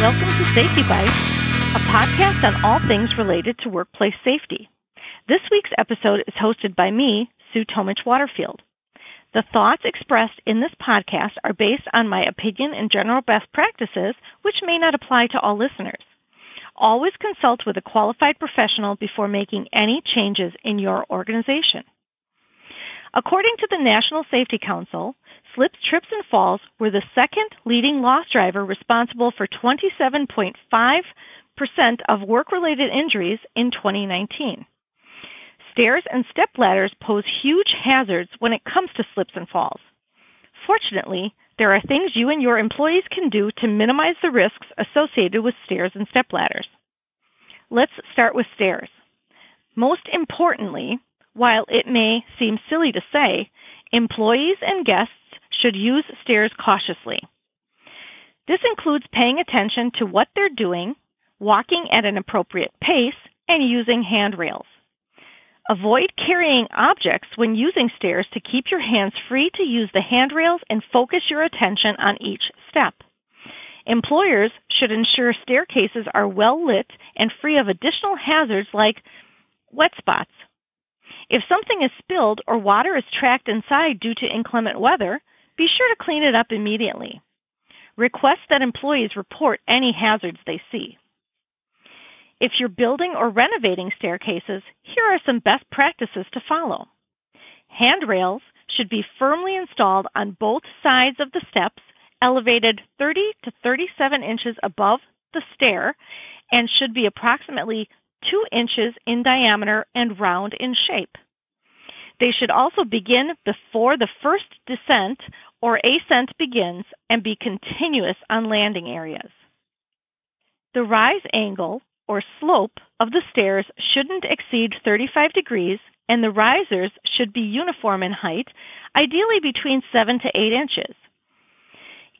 Welcome to Safety Bites, a podcast on all things related to workplace safety. This week's episode is hosted by me, Sue Tomich Waterfield. The thoughts expressed in this podcast are based on my opinion and general best practices, which may not apply to all listeners. Always consult with a qualified professional before making any changes in your organization. According to the National Safety Council, slips, trips, and falls were the second leading loss driver responsible for 27.5% of work related injuries in 2019. Stairs and step ladders pose huge hazards when it comes to slips and falls. Fortunately, there are things you and your employees can do to minimize the risks associated with stairs and step ladders. Let's start with stairs. Most importantly, while it may seem silly to say, employees and guests should use stairs cautiously. This includes paying attention to what they're doing, walking at an appropriate pace, and using handrails. Avoid carrying objects when using stairs to keep your hands free to use the handrails and focus your attention on each step. Employers should ensure staircases are well lit and free of additional hazards like wet spots. If something is spilled or water is tracked inside due to inclement weather, be sure to clean it up immediately. Request that employees report any hazards they see. If you're building or renovating staircases, here are some best practices to follow. Handrails should be firmly installed on both sides of the steps, elevated 30 to 37 inches above the stair, and should be approximately 2 inches in diameter and round in shape. They should also begin before the first descent or ascent begins and be continuous on landing areas. The rise angle or slope of the stairs shouldn't exceed 35 degrees and the risers should be uniform in height, ideally between 7 to 8 inches.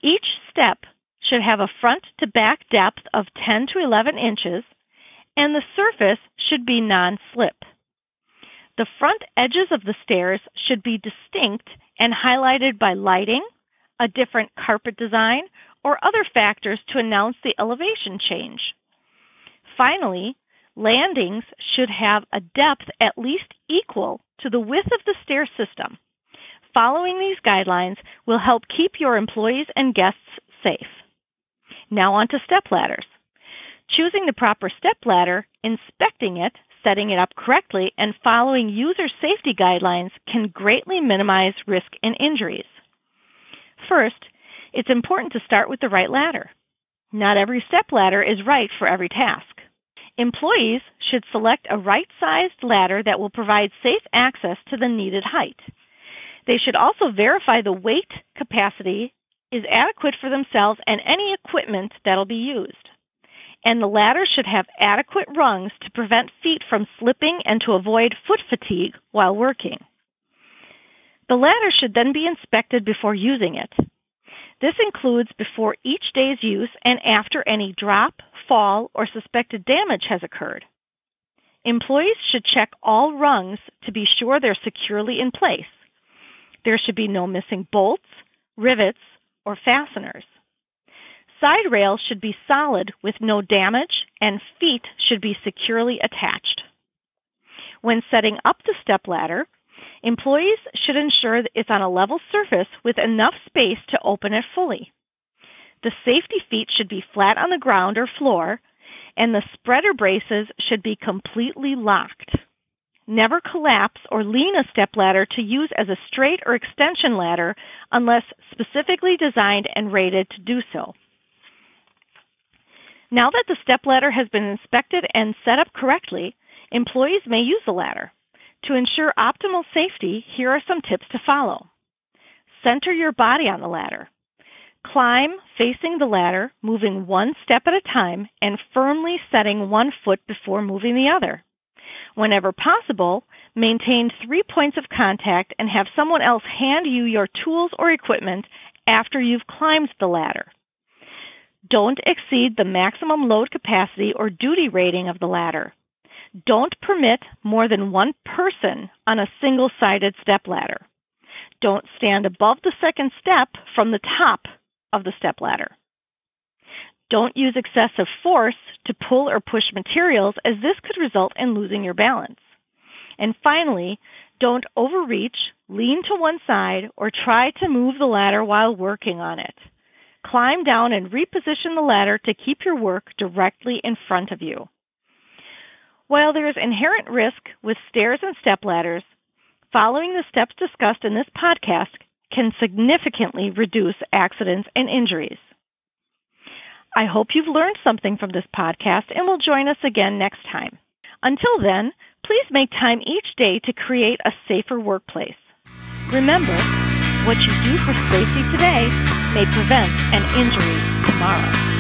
Each step should have a front to back depth of 10 to 11 inches and the surface should be non-slip. The front edges of the stairs should be distinct and highlighted by lighting, a different carpet design, or other factors to announce the elevation change. Finally, landings should have a depth at least equal to the width of the stair system. Following these guidelines will help keep your employees and guests safe. Now on to step ladders. Choosing the proper step ladder, inspecting it, setting it up correctly, and following user safety guidelines can greatly minimize risk and injuries. First, it's important to start with the right ladder. Not every step ladder is right for every task. Employees should select a right sized ladder that will provide safe access to the needed height. They should also verify the weight capacity is adequate for themselves and any equipment that'll be used and the ladder should have adequate rungs to prevent feet from slipping and to avoid foot fatigue while working. The ladder should then be inspected before using it. This includes before each day's use and after any drop, fall, or suspected damage has occurred. Employees should check all rungs to be sure they're securely in place. There should be no missing bolts, rivets, or fasteners. Side rails should be solid with no damage and feet should be securely attached. When setting up the step ladder, employees should ensure that it's on a level surface with enough space to open it fully. The safety feet should be flat on the ground or floor, and the spreader braces should be completely locked. Never collapse or lean a step ladder to use as a straight or extension ladder unless specifically designed and rated to do so. Now that the step ladder has been inspected and set up correctly, employees may use the ladder. To ensure optimal safety, here are some tips to follow. Center your body on the ladder. Climb facing the ladder, moving one step at a time and firmly setting one foot before moving the other. Whenever possible, maintain three points of contact and have someone else hand you your tools or equipment after you've climbed the ladder. Don't exceed the maximum load capacity or duty rating of the ladder. Don't permit more than one person on a single sided step ladder. Don't stand above the second step from the top of the step ladder. Don't use excessive force to pull or push materials as this could result in losing your balance. And finally, don't overreach, lean to one side, or try to move the ladder while working on it. Climb down and reposition the ladder to keep your work directly in front of you. While there is inherent risk with stairs and step ladders, following the steps discussed in this podcast can significantly reduce accidents and injuries. I hope you've learned something from this podcast and will join us again next time. Until then, please make time each day to create a safer workplace. Remember, what you do for safety today may prevent an injury tomorrow.